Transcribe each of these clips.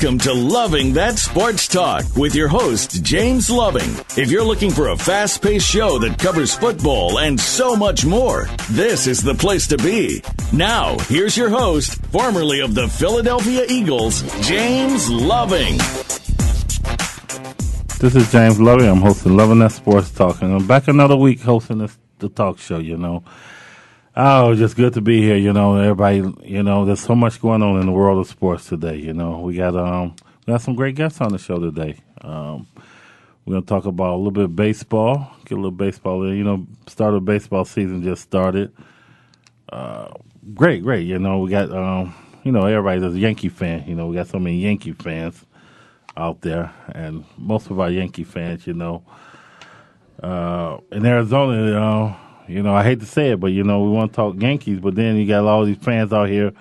Welcome to Loving That Sports Talk with your host, James Loving. If you're looking for a fast paced show that covers football and so much more, this is the place to be. Now, here's your host, formerly of the Philadelphia Eagles, James Loving. This is James Loving. I'm hosting Loving That Sports Talk, and I'm back another week hosting this, the talk show, you know. Oh, just good to be here. You know, everybody. You know, there's so much going on in the world of sports today. You know, we got um, we got some great guests on the show today. Um, we're gonna talk about a little bit of baseball. Get a little baseball in. You know, start of baseball season just started. Uh, great, great. You know, we got um, you know, everybody's a Yankee fan. You know, we got so many Yankee fans out there, and most of our Yankee fans, you know, uh, in Arizona, you know you know, I hate to say it, but you know, we want to talk Yankees, but then you got all these fans out here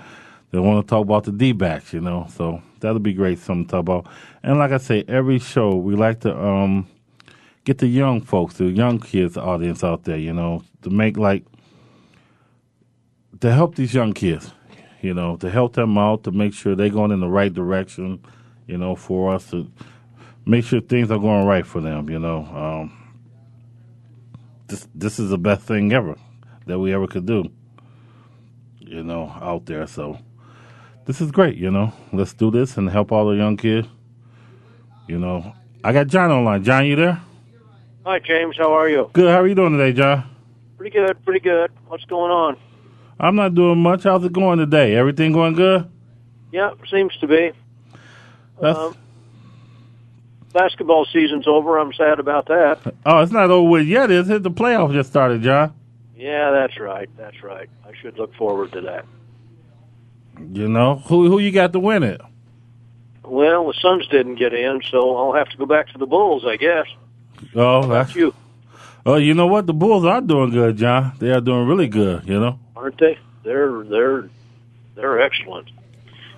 that want to talk about the D backs, you know. So that'll be great, something to talk about. And like I say, every show we like to um, get the young folks, the young kids audience out there, you know, to make like to help these young kids, you know, to help them out, to make sure they're going in the right direction, you know, for us to make sure things are going right for them, you know. Um, this this is the best thing ever that we ever could do. You know, out there. So this is great. You know, let's do this and help all the young kids. You know, I got John online. John, you there? Hi, James. How are you? Good. How are you doing today, John? Pretty good. Pretty good. What's going on? I'm not doing much. How's it going today? Everything going good? Yeah, seems to be. That's, Um, basketball season's over. I'm sad about that. oh, it's not over with yet, is it? The playoffs just started, John. Yeah, that's right. That's right. I should look forward to that. You know who who you got to win it? Well, the Suns didn't get in, so I'll have to go back to the Bulls, I guess. Oh, that's you. Oh, you know what? The Bulls are doing good, John. They are doing really good. You know. Aren't they? They're they're they're excellent.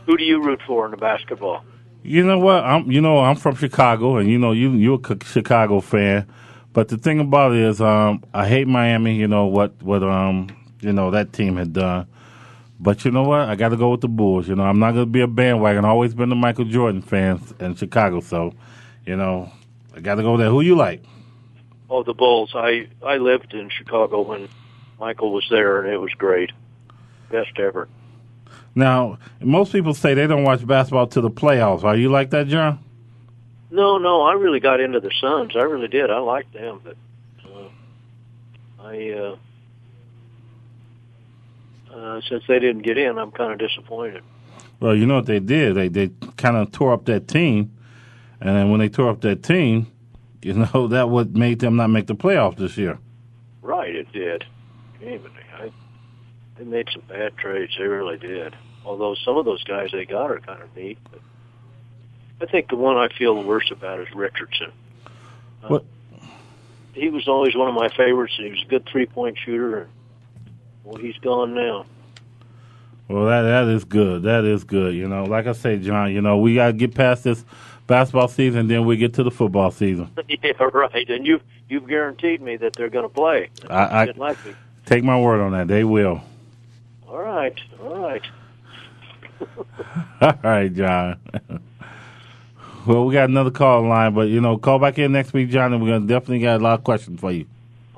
Who do you root for in the basketball? You know what? I'm you know I'm from Chicago, and you know you you're a Chicago fan. But the thing about it is, um, I hate Miami. You know what what um you know that team had done. But you know what? I got to go with the Bulls. You know I'm not to be a bandwagon. I've always been a Michael Jordan fan in Chicago, so you know I got to go there. Who you like? Oh, the Bulls. I I lived in Chicago when Michael was there, and it was great. Best ever. Now, most people say they don't watch basketball to the playoffs. Are you like that, John? No, no, I really got into the Suns. I really did. I liked them, but uh, I uh, uh, since they didn't get in, I'm kind of disappointed. Well, you know what they did? They they kind of tore up that team, and then when they tore up that team, you know that what made them not make the playoffs this year. Right, it did. Even I, they made some bad trades. They really did. Although some of those guys they got are kind of neat. But I think the one I feel the worst about is Richardson. Uh, What? He was always one of my favorites. and He was a good three point shooter. And, well, he's gone now. Well, that that is good. That is good. You know, like I say, John. You know, we got to get past this basketball season, then we get to the football season. yeah, right. And you've you've guaranteed me that they're going to play. I, I like take my word on that. They will. All right, all right. All right, John. well, we got another call in line, but you know, call back in next week, John, and we're gonna definitely got a lot of questions for you.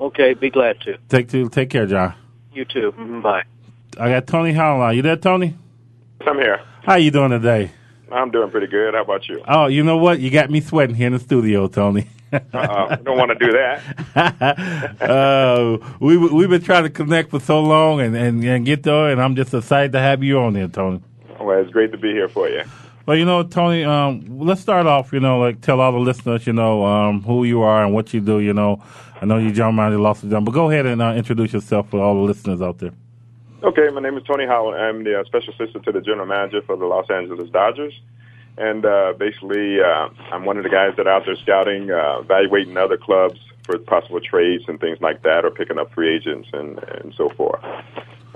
Okay, be glad to. Take to take care, John. You too. Mhm, Bye. I got Tony Howell. You there, Tony? I'm here. How you doing today? I'm doing pretty good. How about you? Oh, you know what? You got me sweating here in the studio, Tony. uh, don't want to do that. uh, we we've been trying to connect for so long and, and, and get there, and I'm just excited to have you on there, Tony. Well, it's great to be here for you. Well, you know, Tony, um, let's start off, you know, like tell all the listeners, you know, um, who you are and what you do, you know. I know you John Mighty Lost John, but go ahead and uh, introduce yourself for all the listeners out there. Okay, my name is Tony Howell. I'm the uh, special assistant to the general manager for the Los Angeles Dodgers. And uh, basically, uh, I'm one of the guys that are out there scouting, uh, evaluating other clubs for possible trades and things like that, or picking up free agents and, and so forth.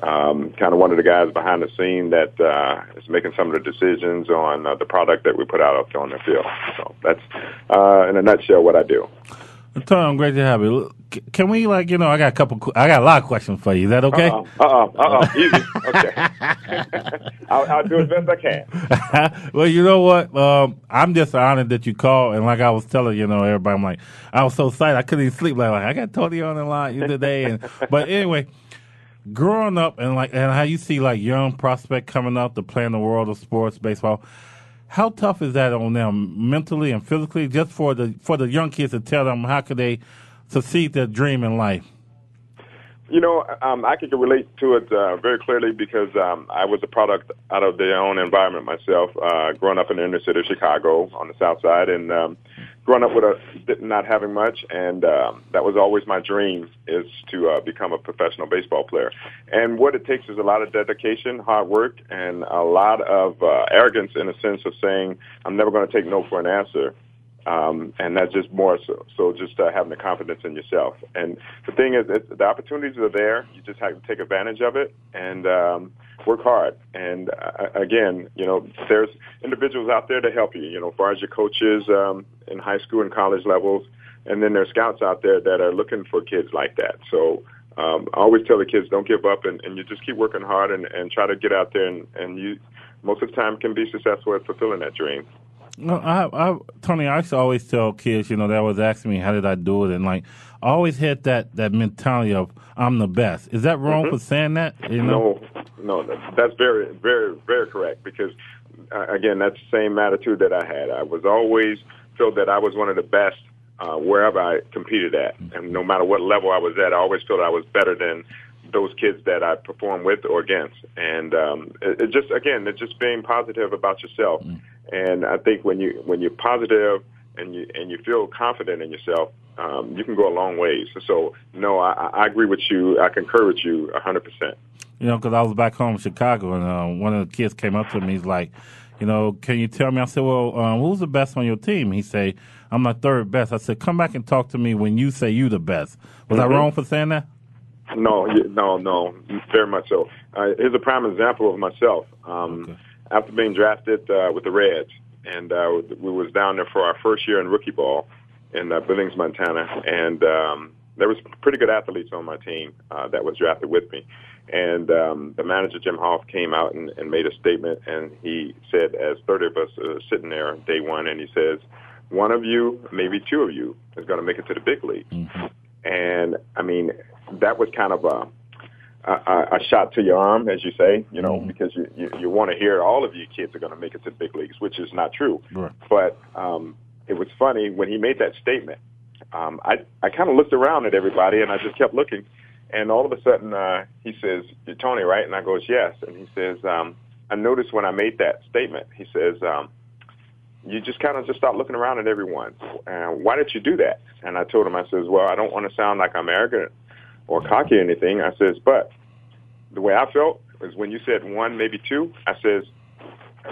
Um, kind of one of the guys behind the scene that uh, is making some of the decisions on uh, the product that we put out up on the field. So that's, uh, in a nutshell, what I do. Tom, great to have you. Can we, like, you know, I got a couple, I got a lot of questions for you. Is that okay? Uh uh-uh, uh uh easy. Okay. I'll, I'll, do as best I can. well, you know what? Um, I'm just honored that you called, and like I was telling, you know, everybody, I'm like, I was so excited I couldn't even sleep. Like, like I got Tony on the line today, and but anyway, growing up and like, and how you see like young prospect coming up to play in the world of sports, baseball how tough is that on them mentally and physically, just for the for the young kids to tell them how could they succeed their dream in life? You know, um, I can relate to it uh, very clearly because um, I was a product out of their own environment myself, uh, growing up in the inner city of Chicago on the south side, and um, growing up with a not having much, and um, that was always my dream is to uh, become a professional baseball player. And what it takes is a lot of dedication, hard work, and a lot of uh, arrogance in a sense of saying I'm never going to take no for an answer. Um, and that's just more so, so just uh, having the confidence in yourself. And the thing is, the opportunities are there. You just have to take advantage of it and um, work hard. And uh, again, you know, there's individuals out there to help you. You know, as far as your coaches um, in high school and college levels, and then there's scouts out there that are looking for kids like that. So um, I always tell the kids, don't give up, and, and you just keep working hard and, and try to get out there, and, and you most of the time can be successful at fulfilling that dream. No, I, I, Tony, I used to always tell kids, you know, they always asking me, how did I do it? And like, I always had that, that mentality of, I'm the best. Is that wrong mm-hmm. for saying that? You know? No, no, that's very, very, very correct because, uh, again, that's the same attitude that I had. I was always felt that I was one of the best uh, wherever I competed at. And no matter what level I was at, I always felt I was better than those kids that I perform with or against. And um, it, it just, again, it's just being positive about yourself. Mm. And I think when you when you're positive and you and you feel confident in yourself, um, you can go a long ways. So, no, I, I agree with you. I concur with you a hundred percent. You know, because I was back home in Chicago, and uh, one of the kids came up to me. He's like, "You know, can you tell me?" I said, "Well, um, who's the best on your team?" He said, "I'm the third best." I said, "Come back and talk to me when you say you the best." Was mm-hmm. I wrong for saying that? No, no, no, very much so. Uh, here's a prime example of myself. Um, okay after being drafted uh, with the Reds, and uh, we was down there for our first year in rookie ball in uh, Billings, Montana, and um, there was pretty good athletes on my team uh, that was drafted with me. And um, the manager Jim Hoff came out and, and made a statement, and he said, as 30 of us uh, sitting there day one, and he says, one of you, maybe two of you, is going to make it to the big league. Mm-hmm. And I mean, that was kind of a a, a shot to your arm, as you say, you know, mm-hmm. because you, you, you want to hear all of your kids are going to make it to the big leagues, which is not true. Right. But um, it was funny when he made that statement. Um, I I kind of looked around at everybody and I just kept looking, and all of a sudden uh, he says, "You're Tony, right?" And I goes, "Yes." And he says, um, "I noticed when I made that statement." He says. Um, you just kind of just start looking around at everyone. And why did you do that? And I told him, I says, well, I don't want to sound like I'm arrogant or cocky or anything. I says, but the way I felt is when you said one, maybe two, I says,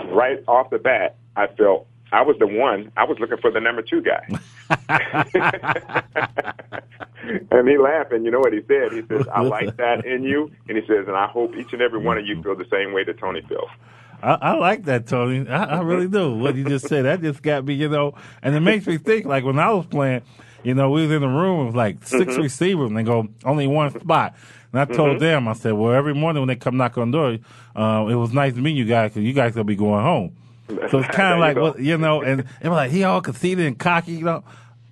right off the bat, I felt I was the one. I was looking for the number two guy. and he laughed, and you know what he said? He says, I like that in you. And he says, and I hope each and every one of you mm-hmm. feel the same way that Tony feels. I, I like that, Tony. I, I really do. What you just said, that just got me, you know, and it makes me think like when I was playing, you know, we was in the room with like 6 mm-hmm. receivers, and they go only one spot. And I told mm-hmm. them, I said, well, every morning when they come knock on the door, uh, it was nice to meet you guys because you guys will be going home. So it's kind of like, you, well, you know, and it was like he all conceited and cocky, you know.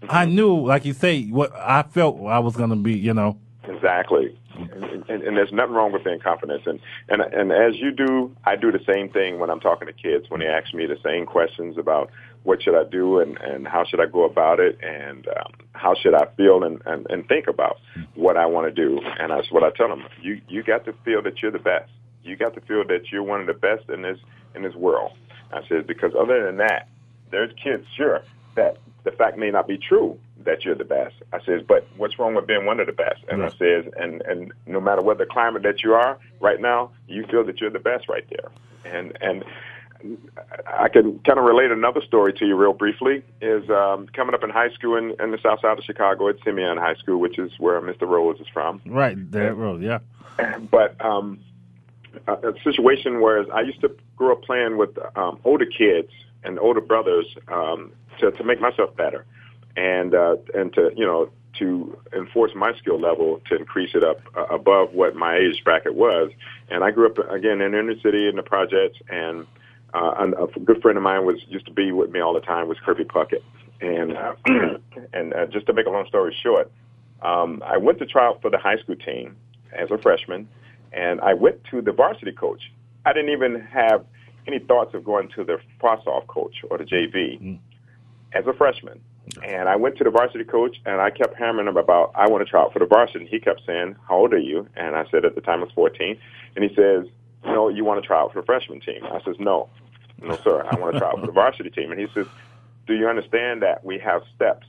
I knew, like you say, what I felt I was going to be, you know. Exactly. And, and, and, there's nothing wrong with being confident. And, and and as you do, I do the same thing when I'm talking to kids when they ask me the same questions about what should I do and, and how should I go about it and um, how should I feel and, and, and think about what I want to do. And that's what I tell them. You you got to feel that you're the best. You got to feel that you're one of the best in this in this world. I said because other than that, there's kids sure that the fact may not be true that you're the best. I says, but what's wrong with being one of the best? And I says, and and no matter what the climate that you are right now, you feel that you're the best right there. And and I can kind of relate another story to you real briefly. Is um, coming up in high school in, in the south side of Chicago at Simeon High School, which is where Mr. Rose is from. Right, that road, yeah. But um, a, a situation where I used to grow up playing with um, older kids and older brothers um, to to make myself better, and uh, and to you know to enforce my skill level to increase it up uh, above what my age bracket was. And I grew up again in inner city in the projects, and uh, a good friend of mine was used to be with me all the time was Kirby Puckett, and uh, and uh, just to make a long story short, um, I went to try out for the high school team as a freshman, and I went to the varsity coach. I didn't even have any thoughts of going to the frosh-soph coach or the JV mm. as a freshman. And I went to the varsity coach and I kept hammering him about I want to try out for the varsity. And he kept saying, "How old are you?" And I said at the time I was 14. And he says, "No, you want to try out for the freshman team?" I says, "No, no, sir. I want to try out for the varsity team." And he says, "Do you understand that we have steps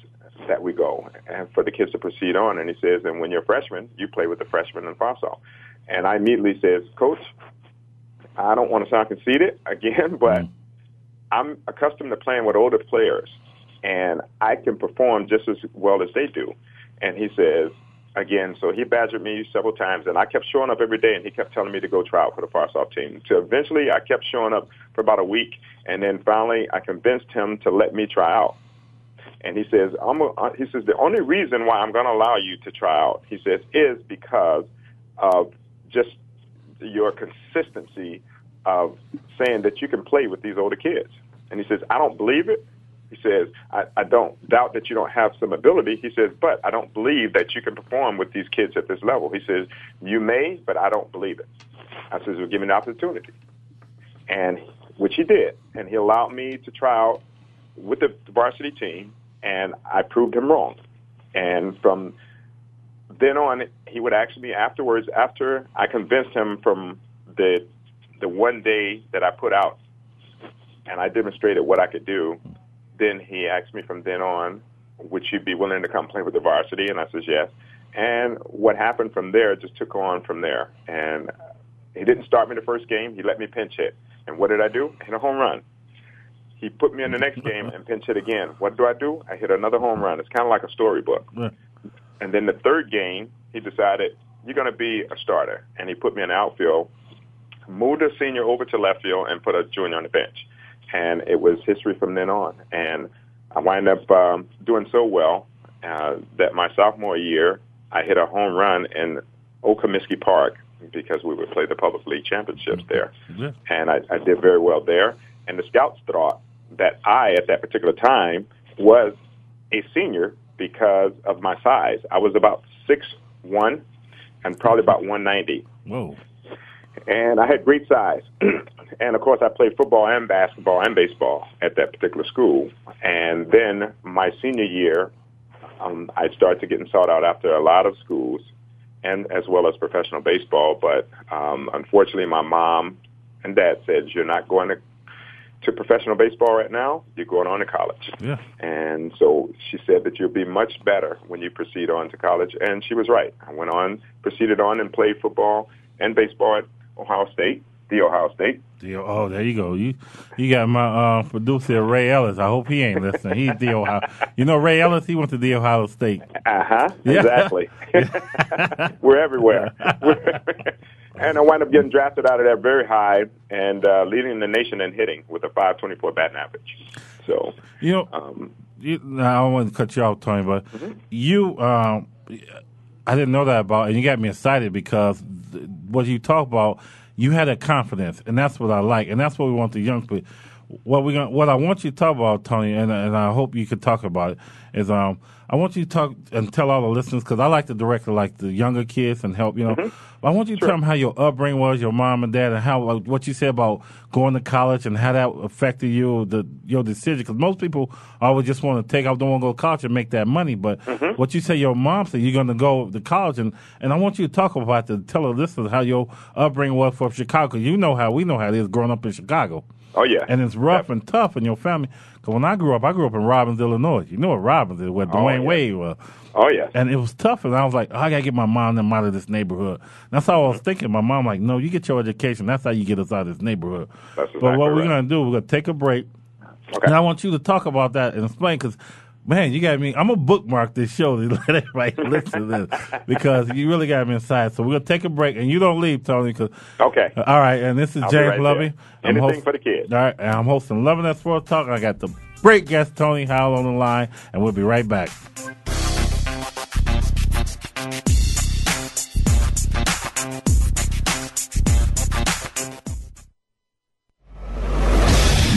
that we go and for the kids to proceed on?" And he says, "And when you're a freshman, you play with the freshmen and frosh-soph." And I immediately says, "Coach, I don't want to sound conceited again, but mm. I'm accustomed to playing with older players, and I can perform just as well as they do. And he says, again, so he badgered me several times, and I kept showing up every day, and he kept telling me to go try out for the frosh-soph team. So eventually, I kept showing up for about a week, and then finally, I convinced him to let me try out. And he says, I'm a, uh, he says, the only reason why I'm going to allow you to try out, he says, is because of just your consistency of saying that you can play with these older kids. And he says, I don't believe it. He says, I, I don't doubt that you don't have some ability. He says, but I don't believe that you can perform with these kids at this level. He says, you may, but I don't believe it. I says, well, give me an opportunity. And which he did. And he allowed me to try out with the varsity team, and I proved him wrong. And from then on, he would ask me afterwards, after I convinced him from the the one day that I put out and I demonstrated what I could do, then he asked me from then on, would you be willing to come play with the varsity? And I said yes. And what happened from there just took on from there. And he didn't start me the first game. He let me pinch hit. And what did I do? I hit a home run. He put me in the next game and pinch hit again. What do I do? I hit another home run. It's kind of like a storybook. And then the third game, he decided, you're going to be a starter. And he put me in the outfield moved a senior over to left field and put a junior on the bench. And it was history from then on. And I wound up um, doing so well uh, that my sophomore year, I hit a home run in Comiskey Park because we would play the public league championships there. Yeah. And I, I did very well there. And the scouts thought that I, at that particular time, was a senior because of my size. I was about six one and probably about 190. Whoa and I had great size. and of course, I played football and basketball and baseball at that particular school. And then my senior year, um, I started getting sought out after a lot of schools, and as well as professional baseball. But um, unfortunately, my mom and dad said, "You're not going to." To professional baseball right now, you're going on to college. Yeah. And so she said that you'll be much better when you proceed on to college. And she was right. I went on, proceeded on, and played football and baseball at Ohio State, the Ohio State. The, oh, there you go. You you got my uh, producer Ray Ellis. I hope he ain't listening. He's the Ohio. You know Ray Ellis. He went to the Ohio State. Uh huh. Yeah. Exactly. We're everywhere. and I wound up getting drafted out of there very high and uh, leading the nation in hitting with a 524 batting average. So you know, um, you, I don't want to cut you off, Tony, but mm-hmm. you. Um, I didn't know that about, and you got me excited because what you talk about, you had a confidence, and that's what I like, and that's what we want the young people. What we what I want you to talk about, Tony, and and I hope you could talk about it is um I want you to talk and tell all the listeners because I like to direct like the younger kids and help you know. Mm-hmm. I want you to Sure. tell them how your upbringing was, your mom and dad, and how like, what you said about going to college and how that affected you the your decision. Because most people always just want to take off, don't want to go to college and make that money. But Mm-hmm. what you say your mom said you're going to go to college, and and I want you to talk about the tell the listeners how your upbringing was from Chicago. you know how we know how it is growing up in Chicago. Oh yeah, And it's rough and tough in your family. Because when I grew up, I grew up in Robbins, Illinois. You know what Robbins is, where oh, Dwyane yeah. Wade was. oh yeah. And it was tough. And I was like, oh, I got to get my mom and them out of this neighborhood. That's how I was mm-hmm. thinking. My mom like, no, you get your education. That's how you get us out of this neighborhood. That's but exactly what we're right. to do, we're going to take a break. Okay. And I want you to talk about that and explain because, man, you got me. I'm to bookmark this show to let everybody listen to this because you really got me inside. So we're going to take a break. And you don't leave, Tony, because. Okay. Uh, all right. And this is I'll James right Lovey. Anything for the kids. All right. And I'm hosting Loving That Sports Talk. I got the great guest, Tony Howell, on the line. And we'll be right back.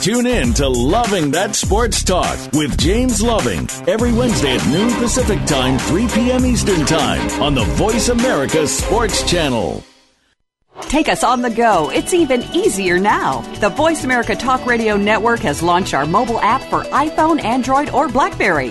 Tune in to Loving That Sports Talk with James Loving every Wednesday at noon Pacific Time, 3 p.m. Eastern Time on the Voice America Sports Channel. Take us on the go. It's even easier now. The Voice America Talk Radio Network has launched our mobile app for iPhone, Android, or Blackberry.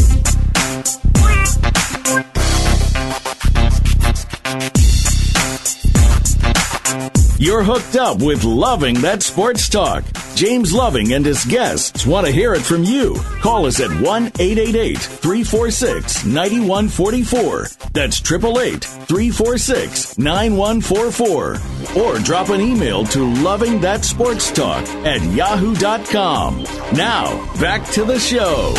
You're hooked up with Loving That Sports Talk. James Loving and his guests want to hear it from you. Call us at 1 888 346 9144. That's 888 346 9144. Or drop an email to Loving That Sports Talk at yahoo.com. Now, back to the show.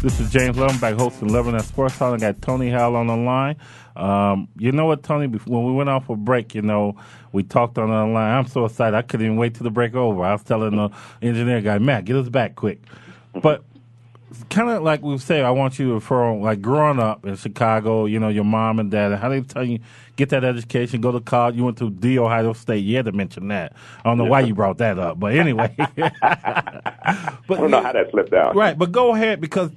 This is James Loving, back hosting Loving That Sports Talk. I got Tony Howell on the line. Um, you know what, Tony? Before, when we went off for break, you know, we talked on the line. I'm so excited. I couldn't even wait till the break over. I was telling the engineer guy, Matt, get us back quick. But kind of like we say, I want you to refer on, like growing up in Chicago, you know, your mom and dad, how they tell you get that education, go to college. You went to the Ohio State. You had to mention that. I don't know why you brought that up, but anyway. but I don't know how that slipped out. Right, but go ahead because,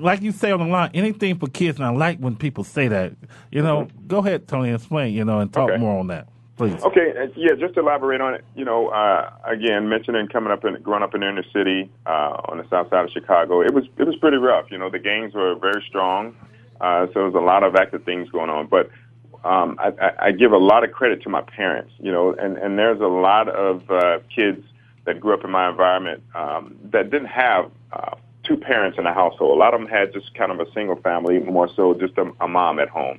like you say on the line, anything for kids. And I like when people say that. You know, go ahead, Tony, explain. You know, and talk Okay. more on that, please. Okay, uh, yeah, just to elaborate on it, you know, uh, again, mentioning coming up and growing up in the inner city uh, on the south side of Chicago, it was it was pretty rough. You know, the gangs were very strong, uh, so there was a lot of active things going on. But um, I, I, I give a lot of credit to my parents. You know, and and there's a lot of uh, kids that grew up in my environment um, that didn't have. Uh, Two parents in the household. A lot of them had just kind of a single family, more so just a, a mom at home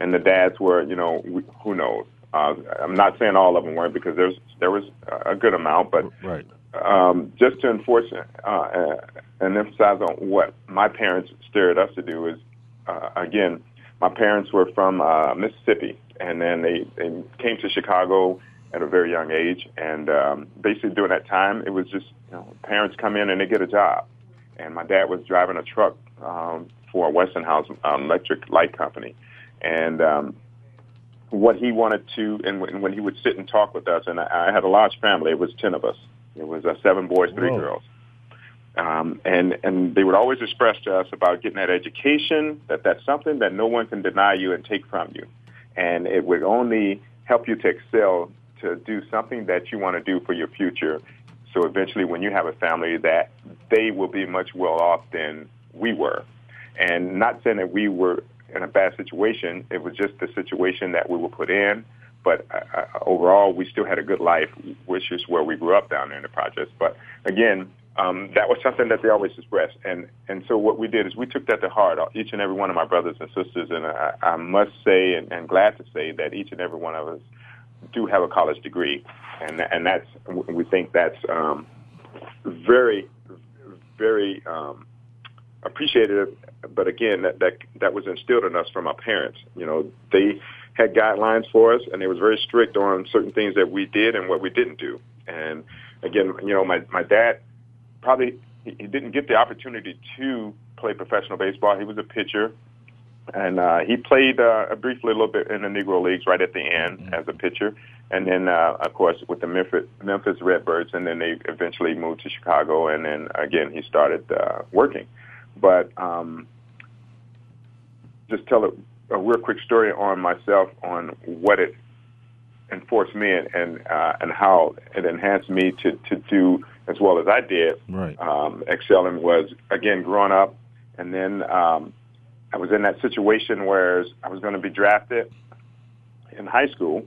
and the dads were, you know, who knows? Uh, I'm not saying all of them weren't because there's there was a good amount, but Right. um, just to enforce uh, uh, and emphasize on what my parents steered us to do is, uh, again, my parents were from uh, Mississippi, and then they, they came to Chicago at a very young age, and um, basically during that time, it was just you know, parents come in and they get a job, and my dad was driving a truck um, for Westinghouse um, Electric Light Company, and um, what he wanted to, and when, when he would sit and talk with us, and I, I had a large family, it was ten of us. It was uh, seven boys, three Whoa. girls. Um, and and they would always express to us about getting that education that that's something that no one can deny you and take from you, and it would only help you to excel to do something that you want to do for your future. So eventually, when you have a family, that they will be much well off than we were, and not saying that we were in a bad situation. It was just the situation that we were put in. But uh, uh overall, we still had a good life, which is where we grew up down there in the projects. But again, um, that was something that they always expressed. And, and so what we did is we took that to heart, uh, each and every one of my brothers and sisters. And I, I must say, and, and glad to say, that each and every one of us do have a college degree. And, and that's, we think that's um, very, very um, appreciated. But again, that, that, that was instilled in us from our parents. You know, they had guidelines for us, and they was very strict on certain things that we did and what we didn't do. And again, you know, my, my dad probably he, he didn't get the opportunity to play professional baseball. He was a pitcher, and uh, he played uh, briefly a little bit in the Negro Leagues right at the end mm-hmm. as a pitcher, and then uh, of course with the Memphis Memphis Redbirds, and then they eventually moved to Chicago, and then again he started uh, working. But um, just tell a, a real quick story on myself on what it enforced me and and, uh, and how it enhanced me to to do as well as I did. Right. Um, excelling was again growing up, and then um, I was in that situation where I was going to be drafted in high school,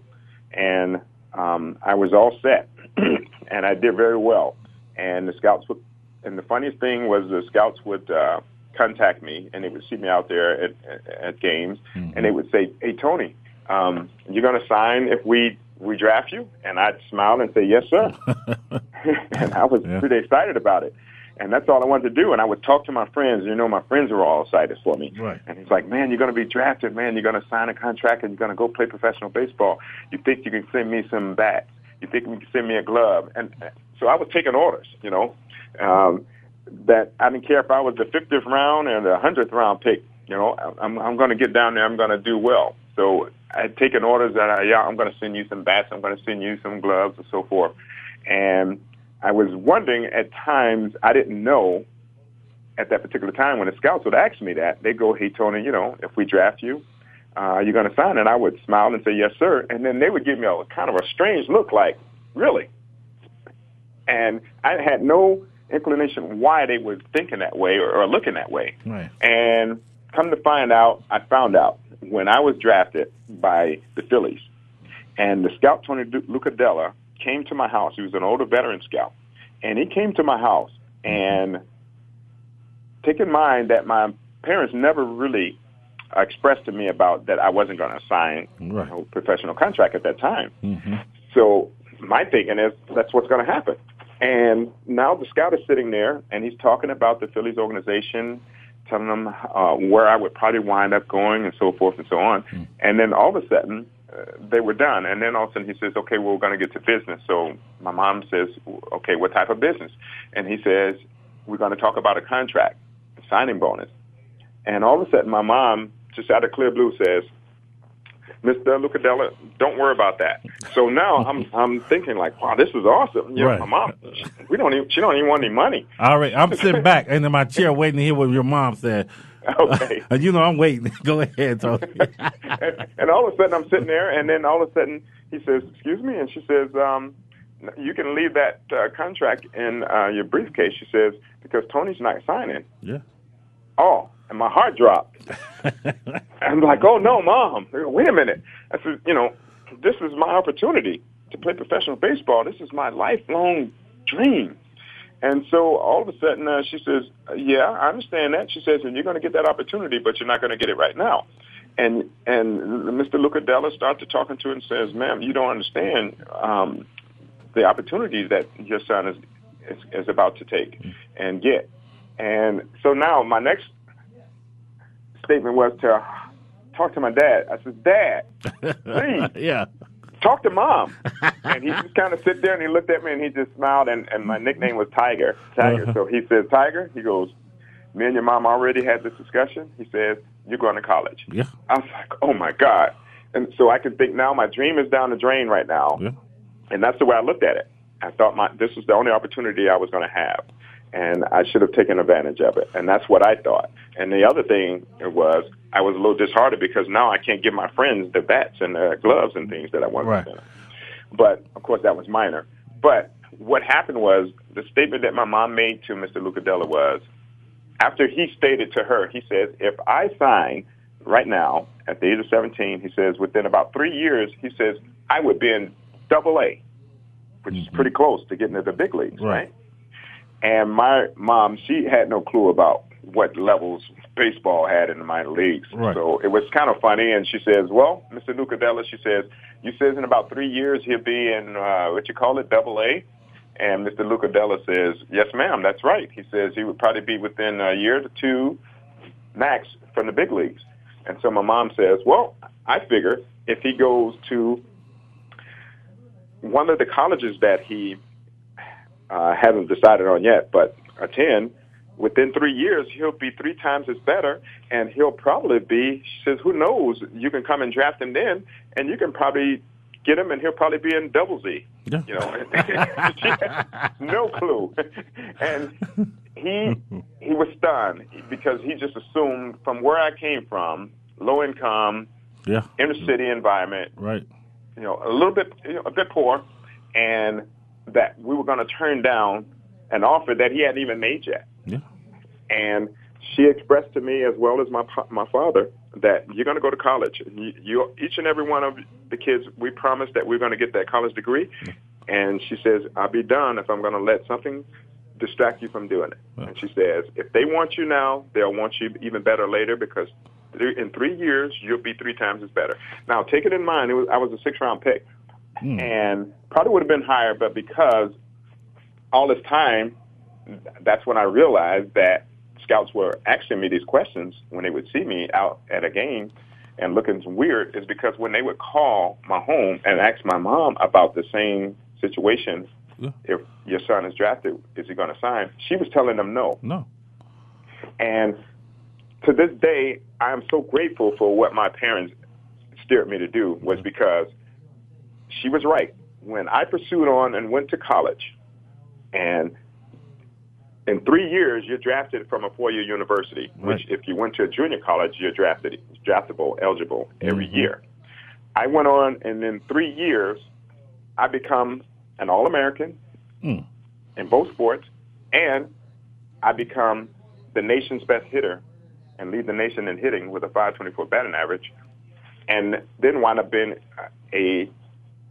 and um, I was all set, and I did very well. And the scouts would, and the funniest thing was the scouts would uh, contact me, and they would see me out there at, at, at games, mm-hmm. and they would say, "Hey, Tony, um, you're going to sign if we we draft you? And I'd smile and say, yes, sir. and I was yeah. pretty excited about it. And that's all I wanted to do. And I would talk to my friends. You know, my friends were all excited for me. Right. And he's like, man, you're going to be drafted, man. You're going to sign a contract and you're going to go play professional baseball. You think you can send me some bats? You think you can send me a glove? And so I was taking orders, you know, um, that I didn't care if I was the 50th round or the 100th round pick. You know, I'm, I'm going to get down there. I'm going to do well. So I had taken orders that, I, yeah, I'm going to send you some bats, I'm going to send you some gloves, and so forth. And I was wondering at times, I didn't know at that particular time when the scouts would ask me that, they'd go, hey, Tony, you know, if we draft you, uh, are you going to sign? And I would smile and say, yes, sir. And then they would give me a kind of a strange look like, really? And I had no inclination why they were thinking that way or, or looking that way. Right. And come to find out, I found out when I was drafted by the Phillies, and the scout Tony Lucadello came to my house. He was an older veteran scout, and he came to my house. And take in mind that my parents never really expressed to me about that I wasn't going to sign right. a professional contract at that time. Mm-hmm. So my thinking is that's what's going to happen. And now the scout is sitting there, and he's talking about the Phillies organization telling them uh, where I would probably wind up going and so forth and so on. Mm. And then all of a sudden, uh, they were done. And then all of a sudden he says, okay, well, we're going to get to business. So my mom says, okay, what type of business? And he says, we're going to talk about a contract, a signing bonus. And all of a sudden my mom, just out of clear blue, says, Mr. Lucadello, don't worry about that. So now I'm I'm thinking like, wow, this is awesome. You know, my mom, we don't even she don't even want any money. All right, I'm sitting back in my chair waiting to hear what your mom said. Okay, uh, you know I'm waiting. Go ahead, Tony. and, and all of a sudden I'm sitting there, and then all of a sudden he says, "Excuse me," and she says, um, "You can leave that uh, contract in uh, your briefcase." She says, "Because Tony's not signing." Yeah. Oh, and my heart dropped. I'm like, oh no, mom, wait a minute. I said, you know, this is my opportunity to play professional baseball. This is my lifelong dream. And so all of a sudden, uh, she says, "Yeah, I understand that." She says, "And you're going to get that opportunity, but you're not going to get it right now." And and Mr. Lucadello starts to talking to her and says, "Ma'am, you don't understand um, the opportunities that your son is, is is about to take and get." And so now my next statement was to talk to my dad. I said, Dad, please. yeah. Talk to mom. and he just kind of sit there and he looked at me and he just smiled. And, and my nickname was Tiger. Tiger. Uh-huh. So he says, Tiger, he goes, me and your mom already had this discussion. He says, you're going to college. Yeah. I was like, oh my God. And so I can think now my dream is down the drain right now. Yeah. And that's the way I looked at it. I thought my this was the only opportunity I was going to have. And I should have taken advantage of it. And that's what I thought. And the other thing was I was a little disheartened because now I can't give my friends the bats and the gloves and things that I wanted. Right. But of course, that was minor. But what happened was the statement that my mom made to Mr. Lucadello was after he stated to her, he says, if I sign right now at the age of 17, he says, within about three years, he says, I would be in double A, which is mm-hmm. pretty close to getting to the big leagues, Right. right? And my mom, she had no clue about what levels baseball had in the minor leagues. Right. So it was kind of funny. And she says, well, Mr. Lucadello, she says, you says in about three years he'll be in, uh, what you call it, double A? And Mr. Lucadello says, yes, ma'am, that's right. He says he would probably be within a year to two max from the big leagues. And so my mom says, well, I figure if he goes to one of the colleges that he uh, hasn't decided on yet, but attend, within three years, he'll be three times as better, and he'll probably be, she says, who knows, you can come and draft him then, and you can probably get him, and he'll probably be in double Z. Yeah. You know, no clue. and he he was stunned because he just assumed from where I came from, low income, Yeah. inner city environment, Right. you know, a little bit, you know, a bit poor, and that we were going to turn down an offer that he hadn't even made yet. Yeah. And she expressed to me, as well as my my father, that you're going to go to college. You, you, each and every one of the kids, we promised that we're going to get that college degree. And she says, I'll be done if I'm going to let something distract you from doing it. And she says, if they want you now, they'll want you even better later because in three years you'll be three times as better. Now, take it in mind, it was, I was a six round pick, Hmm. and probably would have been higher, but because all this time, that's when I realized that scouts were asking me these questions when they would see me out at a game and looking weird is because when they would call my home and ask my mom about the same situation, Yeah. if your son is drafted, is he going to sign? She was telling them no. No. And to this day, I am so grateful for what my parents steered me to do was because she was right. When I pursued on and went to college, and in three years, you're drafted from a four-year university, which if you went to a junior college, you're drafted, draftable, eligible every Mhm. year. I went on, and in three years, I become an All-American Mm. in both sports, and I become the nation's best hitter and lead the nation in hitting with a 524 batting average, and then wind up being a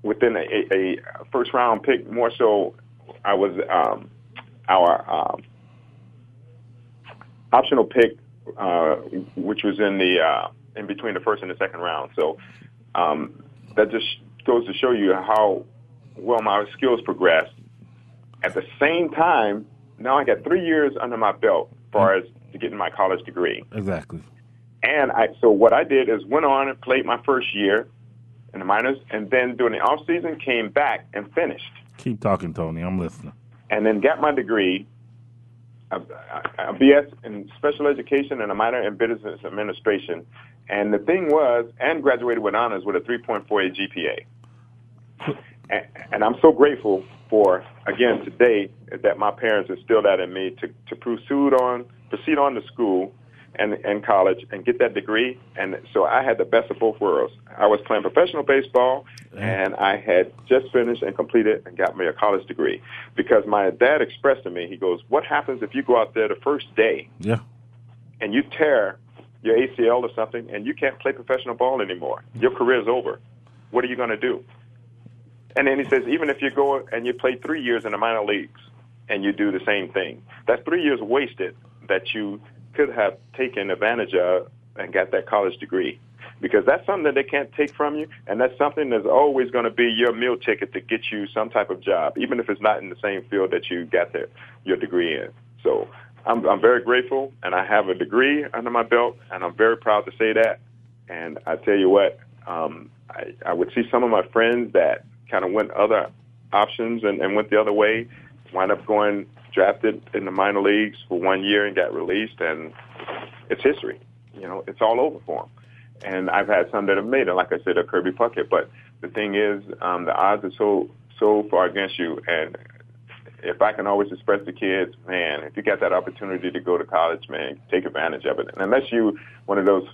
within a, a, a first round pick. More so, I was um, our um, optional pick, uh, which was in the uh, in between the first and the second round. So um, that just goes to show you how well my skills progressed. At the same time, now I got three years under my belt as far as to getting my college degree. Exactly. And I, so what I did is went on and played my first year in the minors, and then during the off season came back and finished, Keep talking, Tony. I'm listening. and then got my degree, a, a, a BS in special education and a minor in business administration. And the thing was, and graduated with honors with a 3.48 GPA. And, and I'm so grateful for again today that my parents instilled that in me to to pursue on proceed on to school and and college and get that degree. And so I had the best of both worlds. I was playing professional baseball, and I had just finished and completed and got me a college degree because my dad expressed to me. He goes, "What happens if you go out there the first day Yeah. and you tear your ACL or something and you can't play professional ball anymore? Your career's over. What are you going to do?" And then he says, even if you go and you play three years in the minor leagues and you do the same thing, that's three years wasted that you could have taken advantage of and got that college degree. Because that's something that they can't take from you, and that's something that's always going to be your meal ticket to get you some type of job, even if it's not in the same field that you got the, your degree in. So I'm, I'm very grateful, and I have a degree under my belt, and I'm very proud to say that. And I tell you what, um, I, I would see some of my friends that kind of went other options and, and went the other way, wind up going drafted in the minor leagues for one year and got released, and it's history. You know, it's all over for them. And I've had some that have made it, like I said, a Kirby Puckett. But the thing is, um, the odds are so so far against you, and if I can always express to kids, man, if you got that opportunity to go to college, man, take advantage of it. And unless you one of those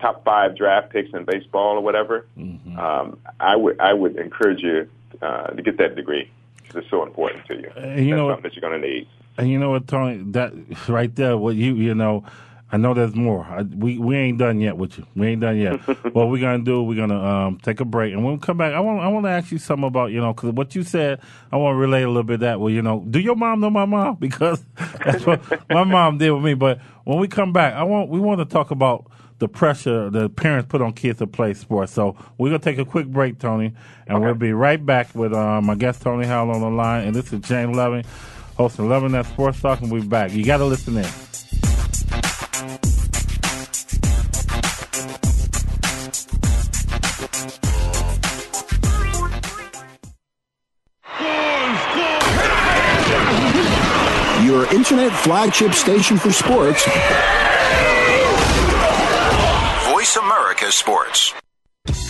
top five draft picks in baseball or whatever, mm-hmm. um, I would I would encourage you uh, to get that degree it's so important to you. And you That's know something that you're going to need. And you know what, Tony? That right there, what you you know. I know there's more. I, we we ain't done yet with you. We ain't done yet. what we're gonna do? We're gonna um, take a break, and when we come back, I want I want to ask you something about you know because what you said. I want to relate a little bit that. Well, you know, do your mom know my mom? Because that's what my mom did with me. But when we come back, I want we want to talk about the pressure the parents put on kids to play sports. So we're gonna take a quick break, Tony, and okay. we'll be right back with uh, my guest Tony Howell on the line, and this is James Loving, hosting Loving That Sports Talk, and we'll be back. You got to listen in. your internet flagship station for sports. Sports.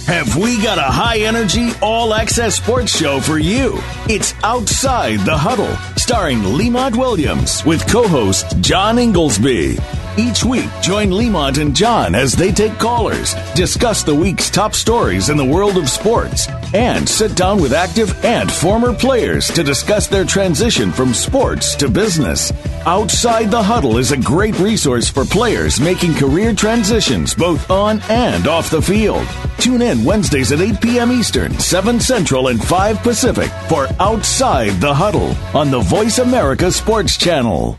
Have we got a high energy, all access sports show for you? It's Outside the Huddle, starring Lemont Williams with co host John Inglesby. Each week, join Lemont and John as they take callers, discuss the week's top stories in the world of sports, and sit down with active and former players to discuss their transition from sports to business. Outside the Huddle is a great resource for players making career transitions both on and off the field. Tune in Wednesdays at 8 p.m. Eastern, 7 Central, and 5 Pacific for Outside the Huddle on the Voice America Sports Channel.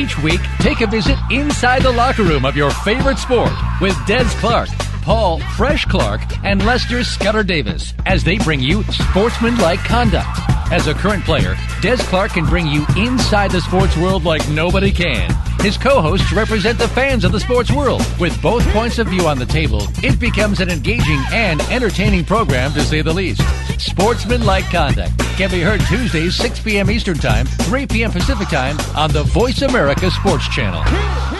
Each week, take a visit inside the locker room of your favorite sport with Des Clark, Paul Fresh Clark, and Lester Scudder Davis as they bring you sportsmanlike conduct. As a current player, Des Clark can bring you inside the sports world like nobody can. His co-hosts represent the fans of the sports world. With both points of view on the table, it becomes an engaging and entertaining program to say the least. Sportsmanlike Conduct can be heard Tuesdays 6 p.m. Eastern Time, 3 p.m. Pacific Time on the Voice America Sports Channel.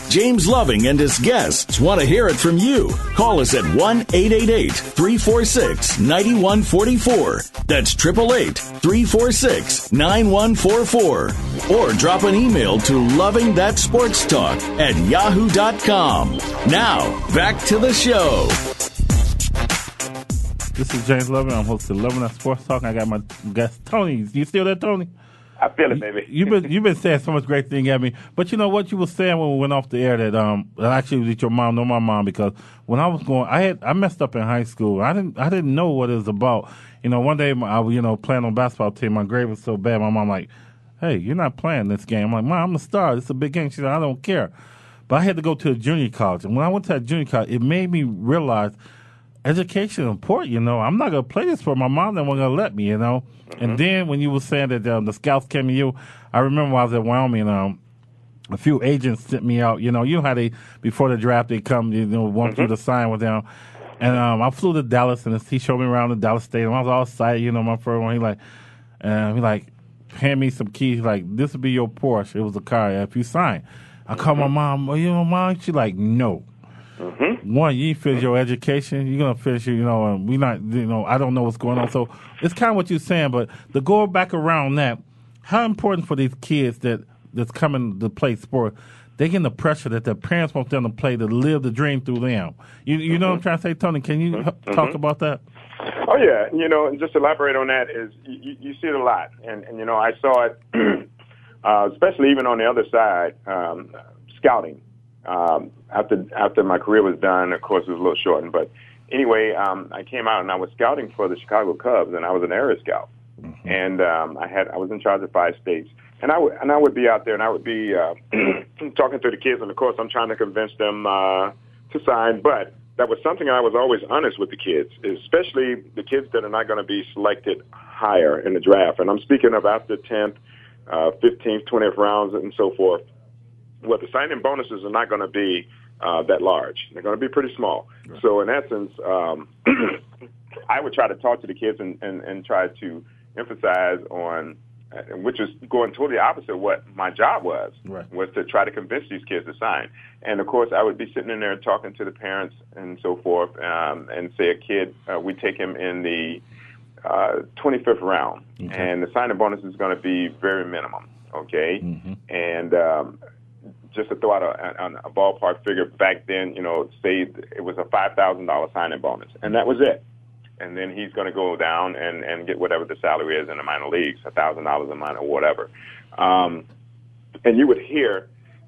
James Loving and his guests want to hear it from you. Call us at 1 888 346 9144. That's 888 346 9144. Or drop an email to Loving That Sports Talk at yahoo.com. Now, back to the show. This is James Loving. I'm hosting Loving That Sports Talk. I got my guest, Tony. Do you still there, Tony? I feel it, baby. You've been you've been saying so much great thing at me, but you know what? You were saying when we went off the air that um actually that your mom know my mom because when I was going I had I messed up in high school. I didn't I didn't know what it was about. You know one day I was you know playing on basketball team my grade was so bad my mom like hey you're not playing this game. I'm like mom I'm a star. It's a big game. She said I don't care. But I had to go to a junior college. And when I went to that junior college it made me realize education important. You know, I'm not gonna play this for my mom. That wasn't gonna let me. You know. Mm-hmm. And then when you were saying that um, the scouts came to you, I remember when I was at Wyoming. Um, a few agents sent me out. You know, you know how they before the draft they come. You know, want mm-hmm. you to sign with them. And um, I flew to Dallas, and he showed me around the Dallas Stadium. I was all excited. You know, my first one. He like, and he like, hand me some keys. Like, this will be your Porsche. It was a car. If you sign, I call mm-hmm. my mom. Well, you know, mom. She like, no. Mm-hmm. One, you finish your education. You're gonna finish. You know, and we not. You know, I don't know what's going on. So it's kind of what you're saying. But to go back around that, how important for these kids that that's coming to play sport? They get the pressure that their parents want them to play to live the dream through them. You you mm-hmm. know what I'm mm-hmm. trying to say, Tony? Can you mm-hmm. talk about that? Oh yeah, you know, and just elaborate on that is you, you see it a lot, and and you know I saw it, uh, especially even on the other side, um, scouting um, after after my career was done, of course, it was a little shortened, but anyway, um, I came out and I was scouting for the Chicago Cubs, and I was an area scout, Mm-hmm. and um, I had I was in charge of five states, and I would and I would be out there and I would be uh, talking to the kids, and of course I'm trying to convince them uh, to sign, but that was something I was always honest with the kids, especially the kids that are not going to be selected higher in the draft, and I'm speaking of after 10th, uh, 15th, 20th rounds, and so forth. Well, the signing bonuses are not going to be uh, that large. They're going to be pretty small. So in essence, um, I would try to talk to the kids and, and, and try to emphasize on, uh, which is going totally opposite of what my job was, Right. was to try to convince these kids to sign. And of course, I would be sitting in there talking to the parents and so forth, um, and say a kid, uh, we take him in the uh, 25th round, and the signing bonus is going to be very minimum, okay? And um, just to throw out a, a, a ballpark figure, back then, you know, say it was a five thousand dollar signing bonus, and that was it. And then he's going to go down and and get whatever the salary is in the minor leagues, a thousand dollars a month or whatever. Um, and you would hear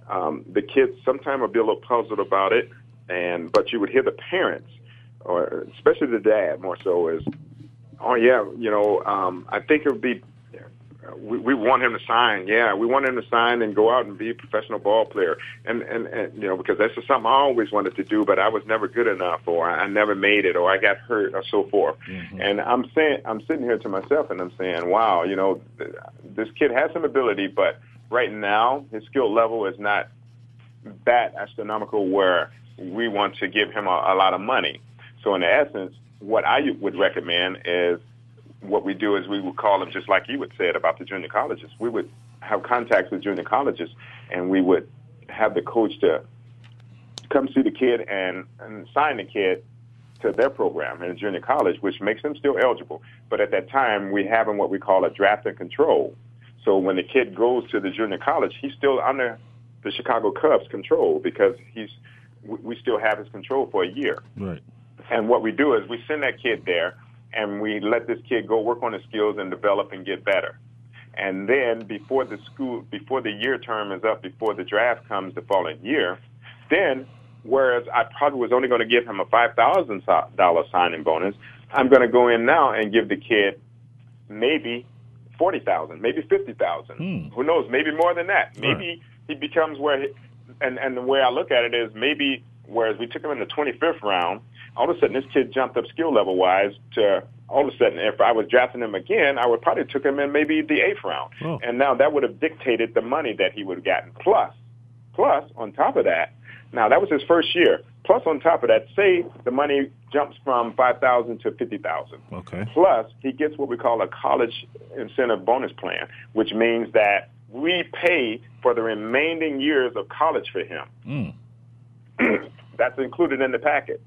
um, the kids sometimes would be a little puzzled about it, and but you would hear the parents, or especially the dad more so, is, oh yeah, you know, um, I think it would be we, we want him to sign. Yeah, we want him to sign and go out and be a professional ball player. And, and, and you know, because that's just something I always wanted to do, but I was never good enough, or I never made it, or I got hurt, or so forth. Mm-hmm. And I'm saying, I'm sitting here to myself, and I'm saying, wow, you know, th- this kid has some ability, but right now his skill level is not that astronomical where we want to give him a, a lot of money. So in essence, what I would recommend is what we do is we would call them just like you would say it about the junior colleges. We would have contacts with junior colleges, and we would have the coach to come see the kid and, and sign the kid to their program in a junior college, which makes them still eligible. But at that time, we have them what we call a draft and control. So when the kid goes to the junior college, he's still under the Chicago Cubs' control because he's we we still have his control for a year. Right. And what we do is we send that kid there and we let this kid go work on his skills and develop and get better. And then before the school, before the year term is up, before the draft comes the following year, then whereas I probably was only going to give him a five thousand dollar signing bonus, I'm going to go in now and give the kid maybe forty thousand, maybe fifty thousand. Hmm. Who knows? Maybe more than that. Maybe he becomes where, he, and and the way I look at it is maybe whereas we took him in the 25th round, all of a sudden this kid jumped up skill level wise to all of a sudden if I was drafting him again, I would probably took him in maybe the eighth round, Oh. and now that would have dictated the money that he would have gotten. Plus, plus on top of that, now that was his first year. Plus on top of that, say the money jumps from five thousand to fifty thousand. Okay. Plus, he gets what we call a college incentive bonus plan, which means that we pay for the remaining years of college for him. Mm. That's included in the packet.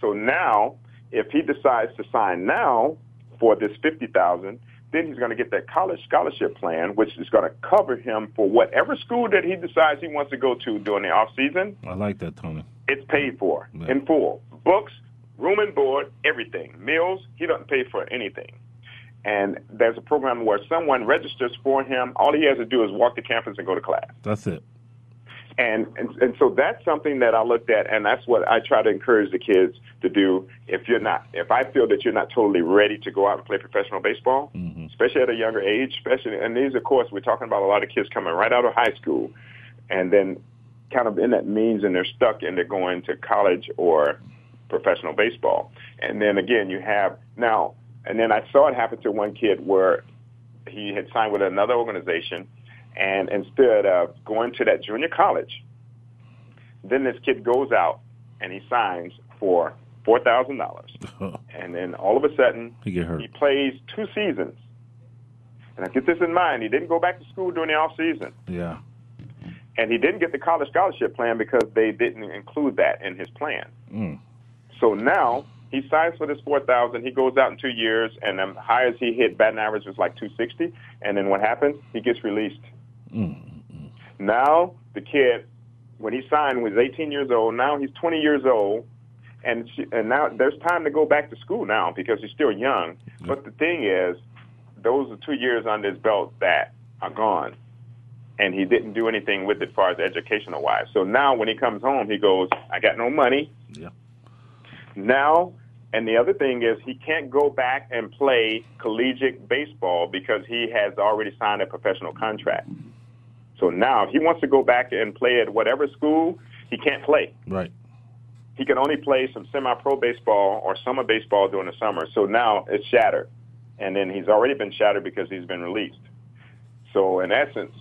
So now, if he decides to sign now for this fifty thousand, then he's going to get that college scholarship plan, which is going to cover him for whatever school that he decides he wants to go to during the off season. I like that, Tony. It's paid for in full. Books, room and board, everything. Meals, he doesn't pay for anything. And there's a program where someone registers for him. All he has to do is walk to campus and go to class. That's it. And, and and so that's something that I looked at, and that's what I try to encourage the kids to do. If you're not, if I feel that you're not totally ready to go out and play professional baseball, mm-hmm. especially at a younger age, especially, and these, of course, we're talking about a lot of kids coming right out of high school, and then kind of in that means, and they're stuck, and they're going to college or professional baseball. And then again, you have now, and then I saw it happen to one kid where he had signed with another organization, and instead of going to that junior college, then this kid goes out and he signs for four thousand dollars, and then all of a sudden He he plays two seasons. And I get this in mind: he didn't go back to school during the off season, Yeah. and he didn't get the college scholarship plan because they didn't include that in his plan. Mm. So now he signs for this four thousand. He goes out in two years, and the highest he hit batting average was like two sixty. And then what happens? He gets released. Mm-hmm. Now the kid, when he signed, was eighteen years old. Now he's twenty years old, and she, and now there's time to go back to school now because he's still young. But the thing is, those are two years under his belt that are gone. And he didn't do anything with it far as educational wise. So now when he comes home, he goes, I got no money. Yeah. now, and the other thing is he can't go back and play collegiate baseball because he has already signed a professional contract. So now, if he wants to go back and play at whatever school, he can't play. Right. He can only play some semi-pro baseball or summer baseball during the summer. So now it's shattered, and then he's already been shattered because he's been released. So in essence,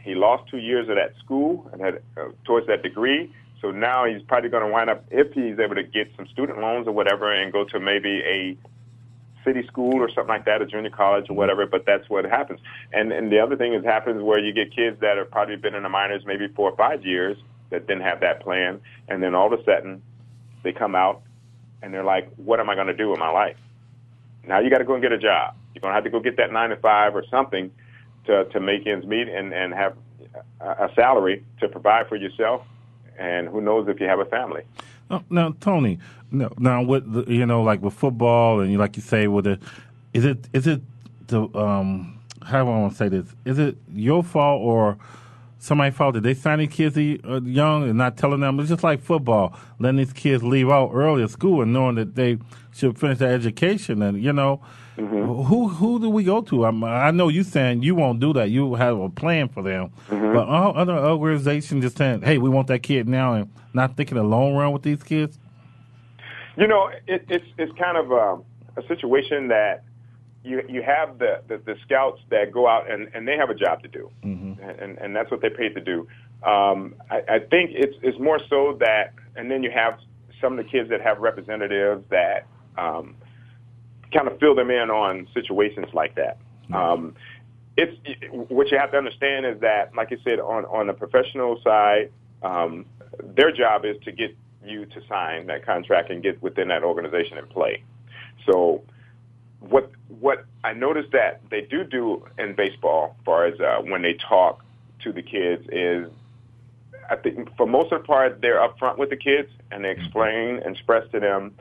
he lost two years of that school and had uh, towards that degree. So now he's probably going to wind up, if he's able to get some student loans or whatever, and go to maybe a city school or something like that, a junior college or whatever. But that's what happens. And and the other thing is happens where you get kids that have probably been in the minors maybe four or five years that didn't have that plan, and then all of a sudden they come out and they're like, "What am I going to do with my life?" Now you got to go and get a job. You're going to have to go get that nine to five or something to to make ends meet and and have a salary to provide for yourself. And who knows if you have a family. Oh, now, Tony, no, now with the, you know, like with football, and like you say, with it, is it is it the um how do I want to say this? Is it your fault or somebody's fault? Did they sign these kids uh, young and not telling them? It's just like football, letting these kids leave out early at school and knowing that they should finish their education. And you know, Mm-hmm. who who do we go to? I'm, I know you saying you won't do that. You have a plan for them, Mm-hmm. but all other organizations just saying, "Hey, we want that kid now," and not thinking the long run with these kids. You know, it, it's it's kind of um, a situation that you you have the, the, the scouts that go out and, and they have a job to do, Mm-hmm. and and that's what they're paid to do. Um, I, I think it's it's more so that, and then you have some of the kids that have representatives that um, kind of fill them in on situations like that. Um, it's what you have to understand is that, like I said, on on the professional side, um, their job is to get you to sign that contract and get within that organization and play. So, what what I noticed that they do do in baseball, as far as uh, when they talk to the kids, is I think for most of the part they're upfront with the kids and they explain and express to them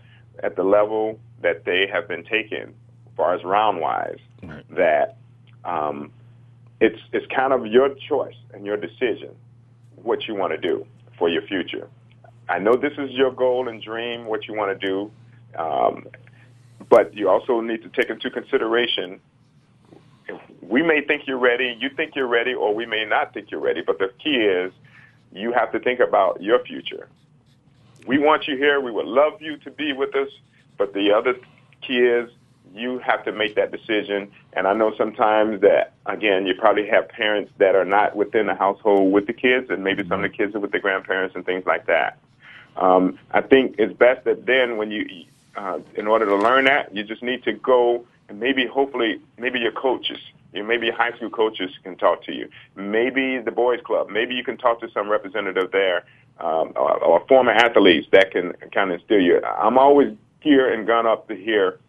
at the level that they have been taken, as far as round wise, that um, it's it's kind of your choice and your decision what you want to do for your future. I know this is your goal and dream, what you want to do, um, but you also need to take into consideration. We may think you're ready, you think you're ready, or we may not think you're ready. But the key is you have to think about your future. We want you here. We would love you to be with us. But the other key is you have to make that decision. And I know sometimes that, again, you probably have parents that are not within the household with the kids, and maybe some of the kids are with their grandparents and things like that. Um, I think it's best that then, when you, uh, in order to learn that, you just need to go and maybe, hopefully, maybe your coaches, you maybe high school coaches can talk to you. Maybe the boys club. Maybe you can talk to some representative there, um, or, or former athletes that can kind of instill you. I'm always here and gone up to here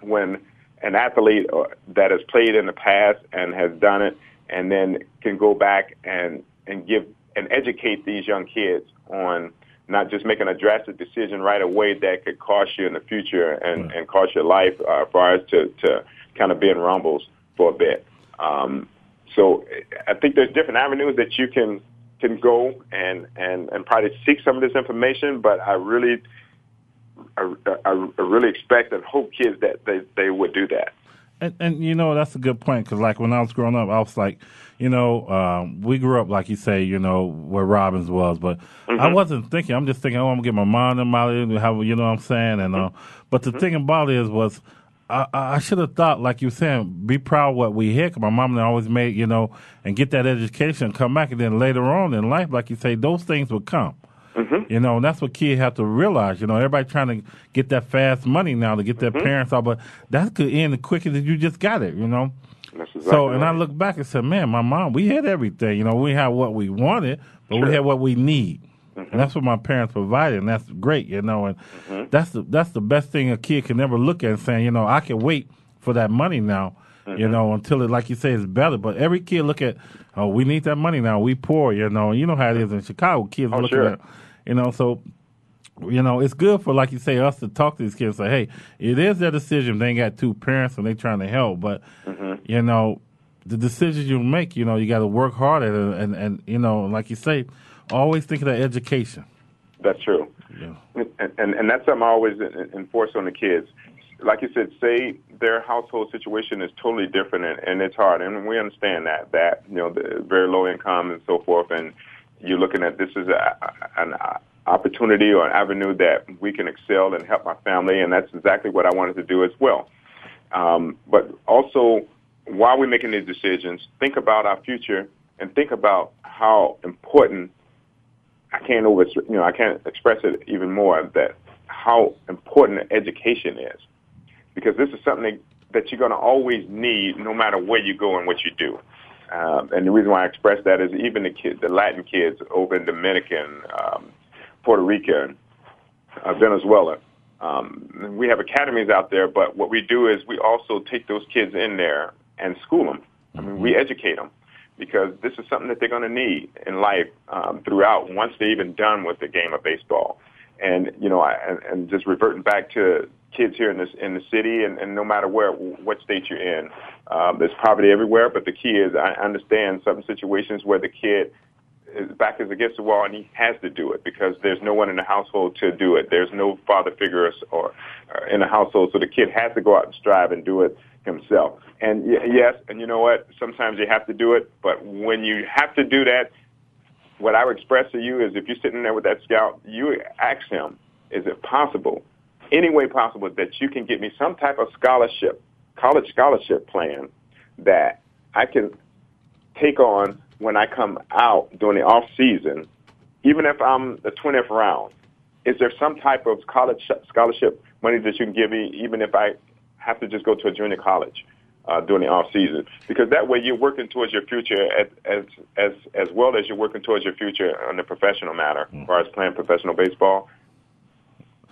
when an athlete uh, that has played in the past and has done it, and then can go back and and give and educate these young kids on not just making a drastic decision right away that could cost you in the future and and cost your life uh, as far as to to kind of be in rumbles for a bit. Um, so I think there's different avenues that you can can go and and and probably seek some of this information, but I really I, I, I really expect and hope kids that they, they would do that. And, and you know that's a good point because like when I was growing up, I was like, you know, um, we grew up like you say, you know, where Robbins was, but Mm-hmm. I wasn't thinking. I'm just thinking, oh, I'm gonna get my mom and Molly, you know what I'm saying, and uh, but Mm-hmm. the thing about it is was. I, I should have thought, like you were saying, be proud of what we. 'cause my mom and I always made, you know, and get that education, come back, and then later on in life, like you say, those things would come. Mm-hmm. You know, and that's what kids have to realize. You know, everybody trying to get that fast money now to get their Mm-hmm. parents out, but that could end the quicker that you just got it. You know. That's so, exactly and I look back and said, man, my mom, we had everything. You know, we had what we wanted, but we had what we need. Mm-hmm. And that's what my parents provided, and that's great, you know. And Mm-hmm. that's the that's the best thing a kid can ever look at and saying, you know, I can wait for that money now, you Mm-hmm. know, until it, like you say, is better. But every kid look at, oh, we need that money now. We poor, you know. You know how it is in Chicago. Kids Oh, looking sure. at, you know, so you know, it's good for like you say us to talk to these kids. Say, hey, it is their decision. They ain't got two parents and they trying to help, but Mm-hmm. you know, the decisions you make, you know, you got to work hard at it, and and you know, like you say, always think of that education. That's true. Yeah. And and, and, that's something I always enforce on the kids. Like you said, say their household situation is totally different and, and it's hard, and we understand that that you know the very low income and so forth, and you're looking at this as a, an opportunity or an avenue that we can excel and help my family, and that's exactly what I wanted to do as well. Um, but also, while we're making these decisions, think about our future and think about how important I can't over you know I can't express it even more that how important education is because this is something that you're going to always need no matter where you go and what you do. Um, and the reason why I express that is even the kids, the Latin kids over in Dominican, um, Puerto Rico, uh, Venezuela, um, we have academies out there, but what we do is we also take those kids in there and school them. I mean, we educate them because this is something that they're going to need in life um, throughout once they're even done with the game of baseball. And you know, I, and, and just reverting back to kids here in this in the city, and, and no matter where what state you're in, um, there's poverty everywhere. But the key is, I understand some situations where the kid his back is against the wall and he has to do it because there's no one in the household to do it. There's no father figure or, or in the household, so the kid has to go out and strive and do it himself. And y- yes, and you know what? Sometimes you have to do it, but when you have to do that, what I would express to you is if you're sitting there with that scout, you ask him, is it possible, any way possible, that you can get me some type of scholarship, college scholarship plan that I can take on when I come out during the off season, even if I'm the 20th round, is there some type of college scholarship money that you can give me, even if I have to just go to a junior college uh, during the off season? Because that way you're working towards your future as as as as well as you're working towards your future on the professional matter, as far as playing professional baseball.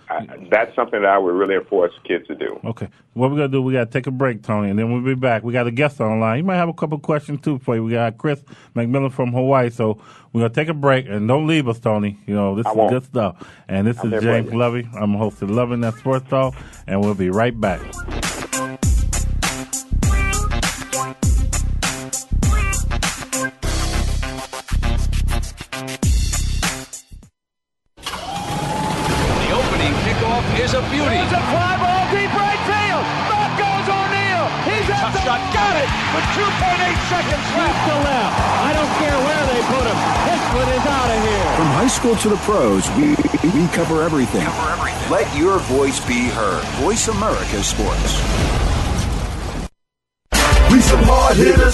I, that's something that I would really enforce kids to do. Okay. What we're going to do, we got to take a break, Tony, and then we'll be back. We got a guest online. He might have a couple questions, too, for you. We got Chris McMillan from Hawaii. So we're going to take a break, and don't leave us, Tony. You know, this I is won't. good stuff. And this I'm is James. Lovey. I'm host of Loving That Sports Talk, and we'll be right back. School to the pros, we, we cover everything. Let your voice be heard. Voice America Sports. We some hard hitters.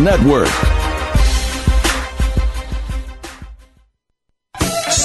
Network.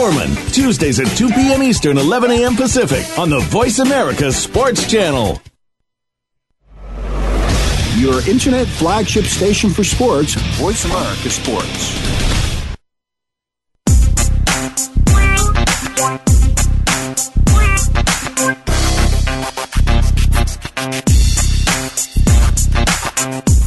Tuesdays at 2 p.m. Eastern, 11 a.m. Pacific on the Voice America Sports Channel. Your internet flagship station for sports, Voice America Sports.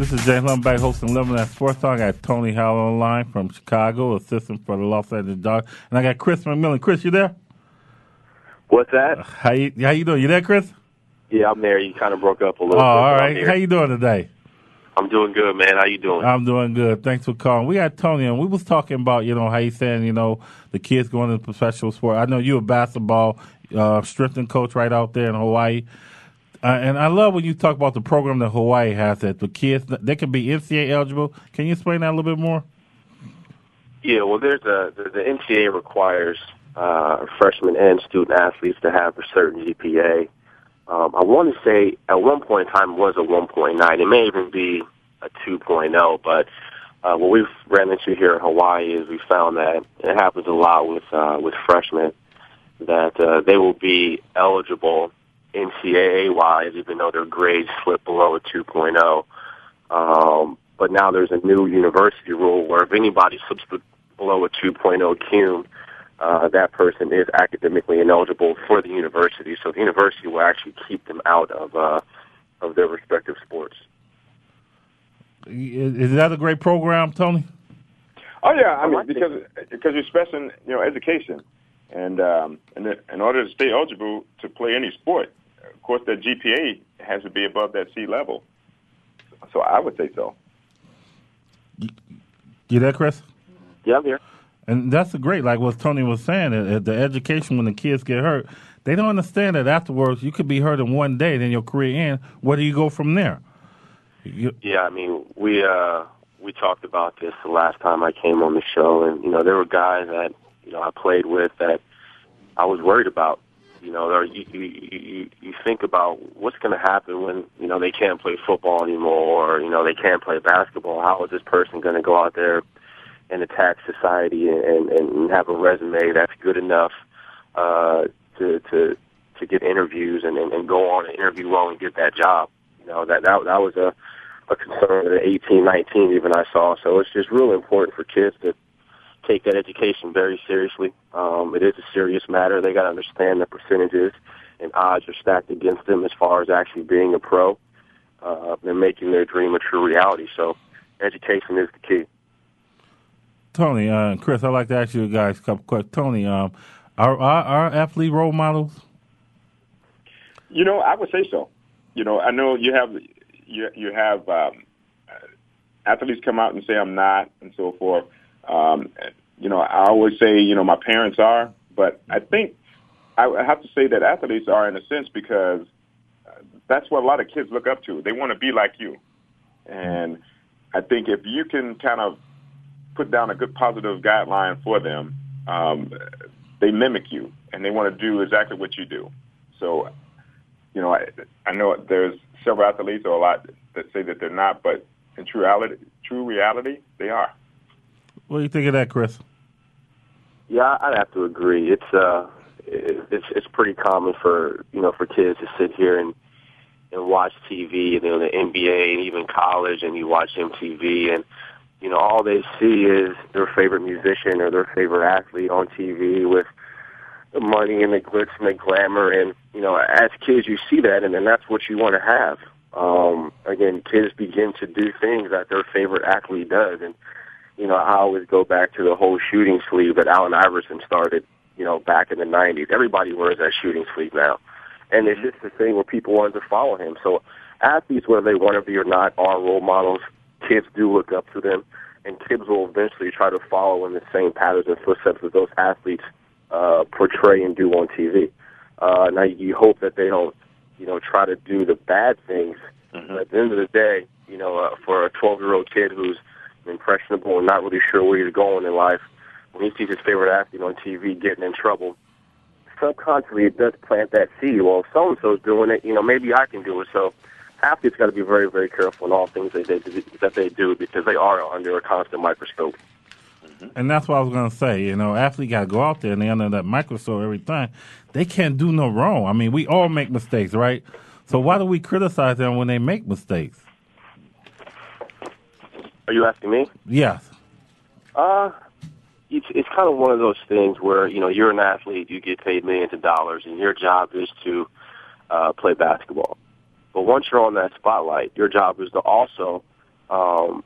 This is James back hosting That Sports Talk. I got Tony Howell on the line from Chicago, assistant for the Los Angeles Dodgers. And I got Chris McMillan. Chris, you there? What's that? How you, how you doing? You there, Chris? Yeah, I'm there. You kind of broke up a Oh, little bit. all right. How you doing today? I'm doing good, man. How you doing? I'm doing good. Thanks for calling. We got Tony, and we was talking about you know how you saying you know the kids going into professional sport. I know you're a basketball uh, strength and coach right out there in Hawaii. Uh, and I love when you talk about the program that Hawaii has that the kids they can be NCAA eligible. Can you explain that a little bit more? Yeah, well, there's a the, the NCAA requires uh, freshmen and student athletes to have a certain GPA. Um, I want to say at one point in time it was a 1.9. It may even be a 2.0, but uh, what we've ran into here in Hawaii is we found that it happens a lot with uh, with freshmen that uh, they will be eligible NCAA wise, even though their grades slip below a 2.0. Um, but now there's a new university rule where if anybody slips below a 2.0 cum, uh, that person is academically ineligible for the university. So the university will actually keep them out of uh, of their respective sports. Is that a great program, Tony? Oh yeah, I mean because because you're stressing you know education, and um, and in order to stay eligible to play any sport, of course, the GPA has to be above that C level. So I would say so. You there, Chris? Yeah, I'm here. And that's a great, like what Tony was saying, the education when the kids get hurt, they don't understand that afterwards you could be hurt in one day, then your career ends. Where do you go from there? You, yeah, I mean, we uh, we talked about this the last time I came on the show, and you know, there were guys that you know I played with that I was worried about. You know, you you you think about what's going to happen when you know they can't play football anymore, or you know they can't play basketball. How is this person going to go out there? and attack society and, and have a resume that's good enough uh, to to to get interviews and, and, and go on and interview well and get that job. You know that that that was a a concern at 18, 19 even I saw. So it's just really important for kids to take that education very seriously. Um, it is a serious matter. They got to understand the percentages and odds are stacked against them as far as actually being a pro uh, and making their dream a true reality. So education is the key. Tony, uh, Chris, I'd like to ask you guys a couple questions. Tony, um, are, are are athlete role models? You know, I would say so. You know, I know you have you you have um, athletes come out and say I'm not, and so forth. Um, you know, I always say you know my parents are, but I think I have to say that athletes are in a sense because that's what a lot of kids look up to. They want to be like you, and I think if you can kind of put down a good positive guideline for them, um, they mimic you and they want to do exactly what you do. So, you know, I, I know there's several athletes or a lot that say that they're not, but in true reality, true reality, they are. What do you think of that, Chris? Yeah, I'd have to agree. It's uh, it's it's pretty common for you know for kids to sit here and and watch TV, you know, the NBA and even college, and you watch MTV, and you know, all they see is their favorite musician or their favorite athlete on TV with the money and the glitz and the glamour. And, you know, as kids, you see that, and then that's what you want to have. Um, again, kids begin to do things that their favorite athlete does. And, you know, I always go back to the whole shooting sleeve that Allen Iverson started, you know, back in the 90s. Everybody wears that shooting sleeve now. And it's just the thing where people want to follow him. So athletes, whether they want to be or not, are role models kids do look up to them, and kids will eventually try to follow in the same patterns and footsteps that those athletes uh, portray and do on TV. Uh, now you hope that they don't, you know, try to do the bad things. Mm-hmm. But at the end of the day, you know, uh, for a 12-year-old kid who's impressionable and not really sure where he's going in life, when he sees his favorite athlete on TV getting in trouble, subconsciously it does plant that seed. Well, if so-and-so's doing it, you know, maybe I can do it. So athletes got to be very, very careful in all things that they, that they do because they are under a constant microscope. Mm-hmm. And that's what I was going to say. You know, athletes got to go out there and they under that microscope every time. They can't do no wrong. I mean, we all make mistakes, right? So why do we criticize them when they make mistakes? Are you asking me? Yes. Uh, it's it's kind of one of those things where you know you're an athlete, you get paid millions of dollars, and your job is to uh, play basketball. But once you're on that spotlight, your job is to also um,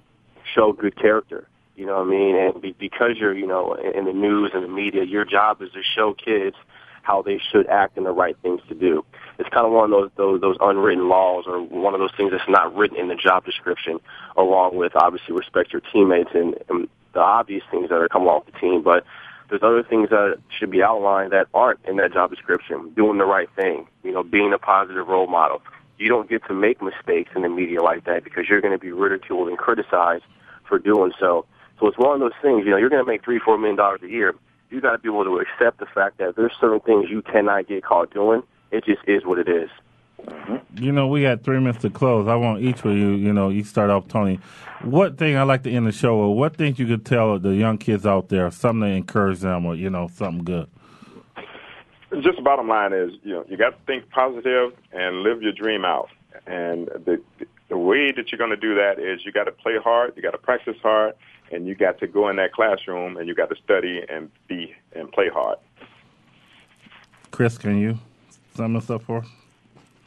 show good character. You know what I mean? And be, because you're, you know, in the news and the media, your job is to show kids how they should act and the right things to do. it's kind of one of those, those those unwritten laws or one of those things that's not written in the job description, along with obviously respect your teammates and, and the obvious things that are coming off the team. But there's other things that should be outlined that aren't in that job description. Doing the right thing, you know, being a positive role model. You don't get to make mistakes in the media like that because you're going to be ridiculed and criticized for doing so. So it's one of those things. You know, you're going to make three, four million dollars a year. You got to be able to accept the fact that there's certain things you cannot get caught doing. It just is what it is. You know, we got three minutes to close. I want each of you, you know, you start off, Tony. What thing I like to end the show with? What things you could tell the young kids out there, something to encourage them, or you know, something good. Just the bottom line is, you know, you got to think positive and live your dream out. And the the way that you're going to do that is you got to play hard, you got to practice hard, and you got to go in that classroom and you got to study and be and play hard. Chris, can you sum this up for us?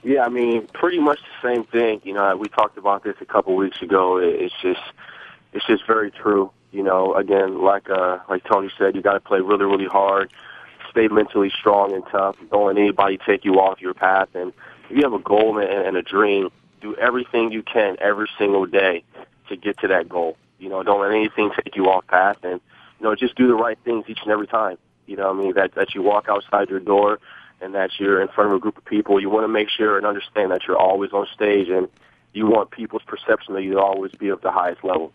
Yeah, I mean, pretty much the same thing. You know, we talked about this a couple weeks ago. It's just, it's just very true. You know, again, like uh, like Tony said, you got to play really, really hard, stay mentally strong and tough. Don't let anybody take you off your path. And if you have a goal and, and a dream, do everything you can every single day to get to that goal. You know, don't let anything take you off path, and you know, just do the right things each and every time. You know, what I mean that that you walk outside your door and that you're in front of a group of people. You want to make sure and understand that you're always on stage, and you want people's perception that you always be of the highest level.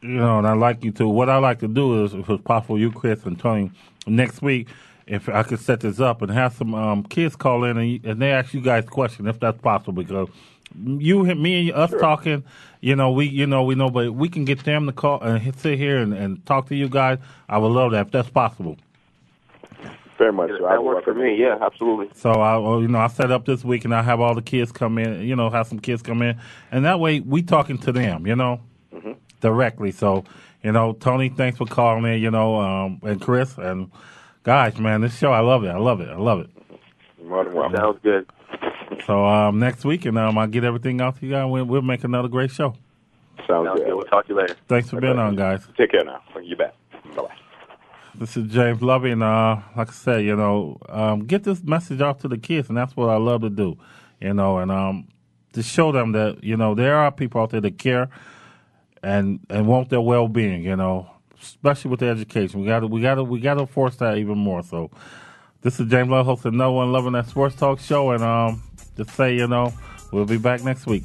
You know, and I like you to. What I like to do is, if it's possible, you, Chris, and Tony, next week, if I could set this up and have some um, kids call in and, and they ask you guys questions, if that's possible, because you, me, and us sure. talking, you know, we, you know, we know, but we can get them to call and sit here and, and talk to you guys. I would love that if that's possible. Very much. So. That works for me. Yeah, absolutely. So I, you know, I set up this week and I have all the kids come in. You know, have some kids come in, and that way we talking to them. You know, mm-hmm. directly. So, you know, Tony, thanks for calling in. You know, um, and Chris and guys, man, this show, I love it. I love it. I love it. More than. Sounds good. So um, next week, and um, I'll get everything out to you guys. We'll, we'll make another great show. Sounds, Sounds good. good. We'll talk to you later. Thanks for okay. being on, guys. Take care now. You bet. Bye bye. This is James Lovey, and uh, like I said, you know, um, get this message out to the kids, and that's what I love to do, you know, and um, to show them that you know there are people out there that care and and want their well being, you know, especially with the education. We got to we got to we got to force that even more. So, this is James Love, host of No One Loving That Sports Talk Show, and um, just say you know we'll be back next week.